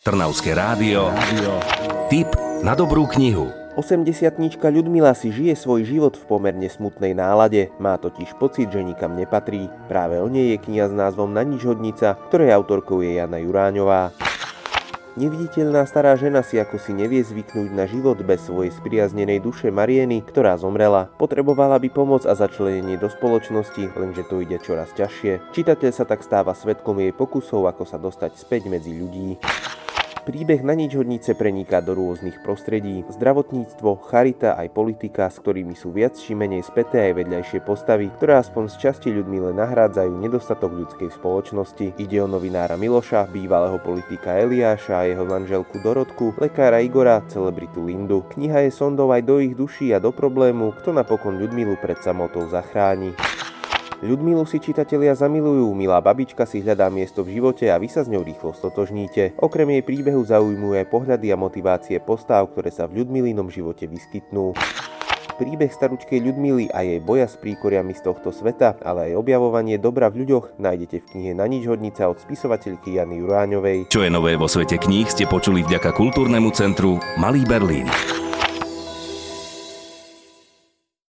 Trnavské rádio. Tip na dobrú knihu. 80 Ľudmila si žije svoj život v pomerne smutnej nálade. Má totiž pocit, že nikam nepatrí. Práve o nej je kniha s názvom Na nič hodnica, ktorej autorkou je Jana Juráňová. Neviditeľná stará žena si ako si nevie zvyknúť na život bez svojej spriaznenej duše Marieny, ktorá zomrela. Potrebovala by pomoc a začlenenie do spoločnosti, lenže to ide čoraz ťažšie. Čitateľ sa tak stáva svetkom jej pokusov, ako sa dostať späť medzi ľudí. Príbeh na nič hodnice preniká do rôznych prostredí. Zdravotníctvo, charita aj politika, s ktorými sú viac či menej späté aj vedľajšie postavy, ktoré aspoň z časti ľudmi len nahrádzajú nedostatok ľudskej spoločnosti. Ide o novinára Miloša, bývalého politika Eliáša a jeho manželku Dorotku, lekára Igora, celebritu Lindu. Kniha je sondou aj do ich duší a do problému, kto napokon Ľudmilu pred samotou zachráni. Ľudmilu si čitatelia zamilujú, milá babička si hľadá miesto v živote a vy sa s ňou rýchlo stotožníte. Okrem jej príbehu zaujímujú aj pohľady a motivácie postáv, ktoré sa v Ľudmilinom živote vyskytnú. Príbeh staručkej Ľudmily a jej boja s príkoriami z tohto sveta, ale aj objavovanie dobra v ľuďoch nájdete v knihe Na nič hodnica od spisovateľky Jany Juráňovej. Čo je nové vo svete kníh ste počuli vďaka kultúrnemu centru Malý Berlín.